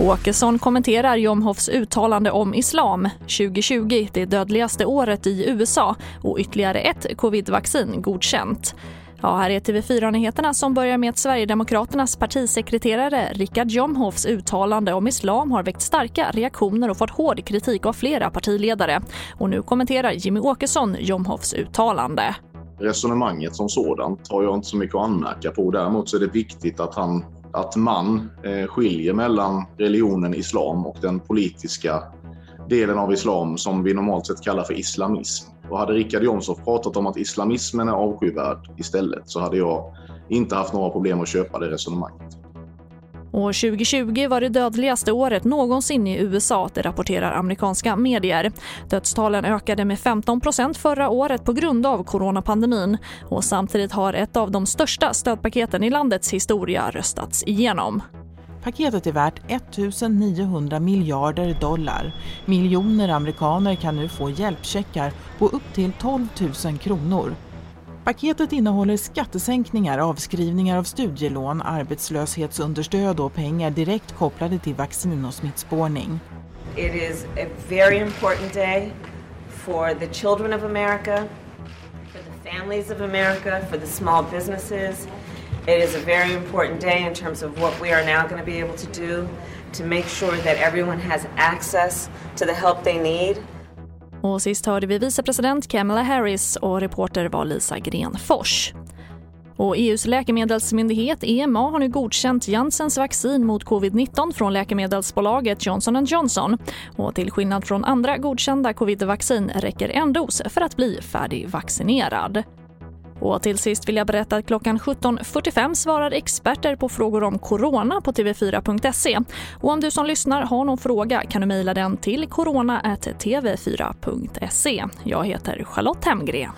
Åkesson kommenterar Jomhofs uttalande om islam. 2020, det dödligaste året i USA och ytterligare ett covidvaccin godkänt. Ja, här är TV4-nyheterna som börjar med att Sverigedemokraternas partisekreterare Richard Jomhofs uttalande om islam har väckt starka reaktioner och fått hård kritik av flera partiledare. Och nu kommenterar Jimmy Åkesson Jomhofs uttalande. Resonemanget som sådant har jag inte så mycket att anmärka på. Däremot så är det viktigt att han att man eh, skiljer mellan religionen islam och den politiska delen av islam som vi normalt sett kallar för islamism. Och hade Richard Jomshof pratat om att islamismen är avskyvärd istället så hade jag inte haft några problem att köpa det resonemanget. År 2020 var det dödligaste året någonsin i USA, det rapporterar amerikanska medier. Dödstalen ökade med 15% förra året på grund av coronapandemin och samtidigt har ett av de största stödpaketen i landets historia röstats igenom. Paketet är värt 1 900 miljarder dollar. Miljoner amerikaner kan nu få hjälpcheckar på upp till 12 000 kronor. Paketet innehåller skattesänkningar, avskrivningar av studielån, arbetslöshetsunderstöd och pengar direkt kopplade till vaccin och smittspårning. It is a very important day for the children of America, for the families of America, for the small businesses. It is a very important day in terms of what we are now going to be able to do to make sure that everyone has access to the help they need. Och sist hörde vi vicepresident Kamala Harris och reporter var Lisa Grenfors. Och EUs läkemedelsmyndighet EMA har nu godkänt Janssens vaccin mot covid-19 från läkemedelsbolaget Johnson Johnson. Och till skillnad från andra godkända covid-vaccin räcker en dos för att bli färdigvaccinerad. Och till sist vill jag berätta att klockan 17.45 svarar experter på frågor om corona på tv4.se. Och om du som lyssnar har någon fråga kan du mejla den till corona.tv4.se. Jag heter Charlotte Hemgren.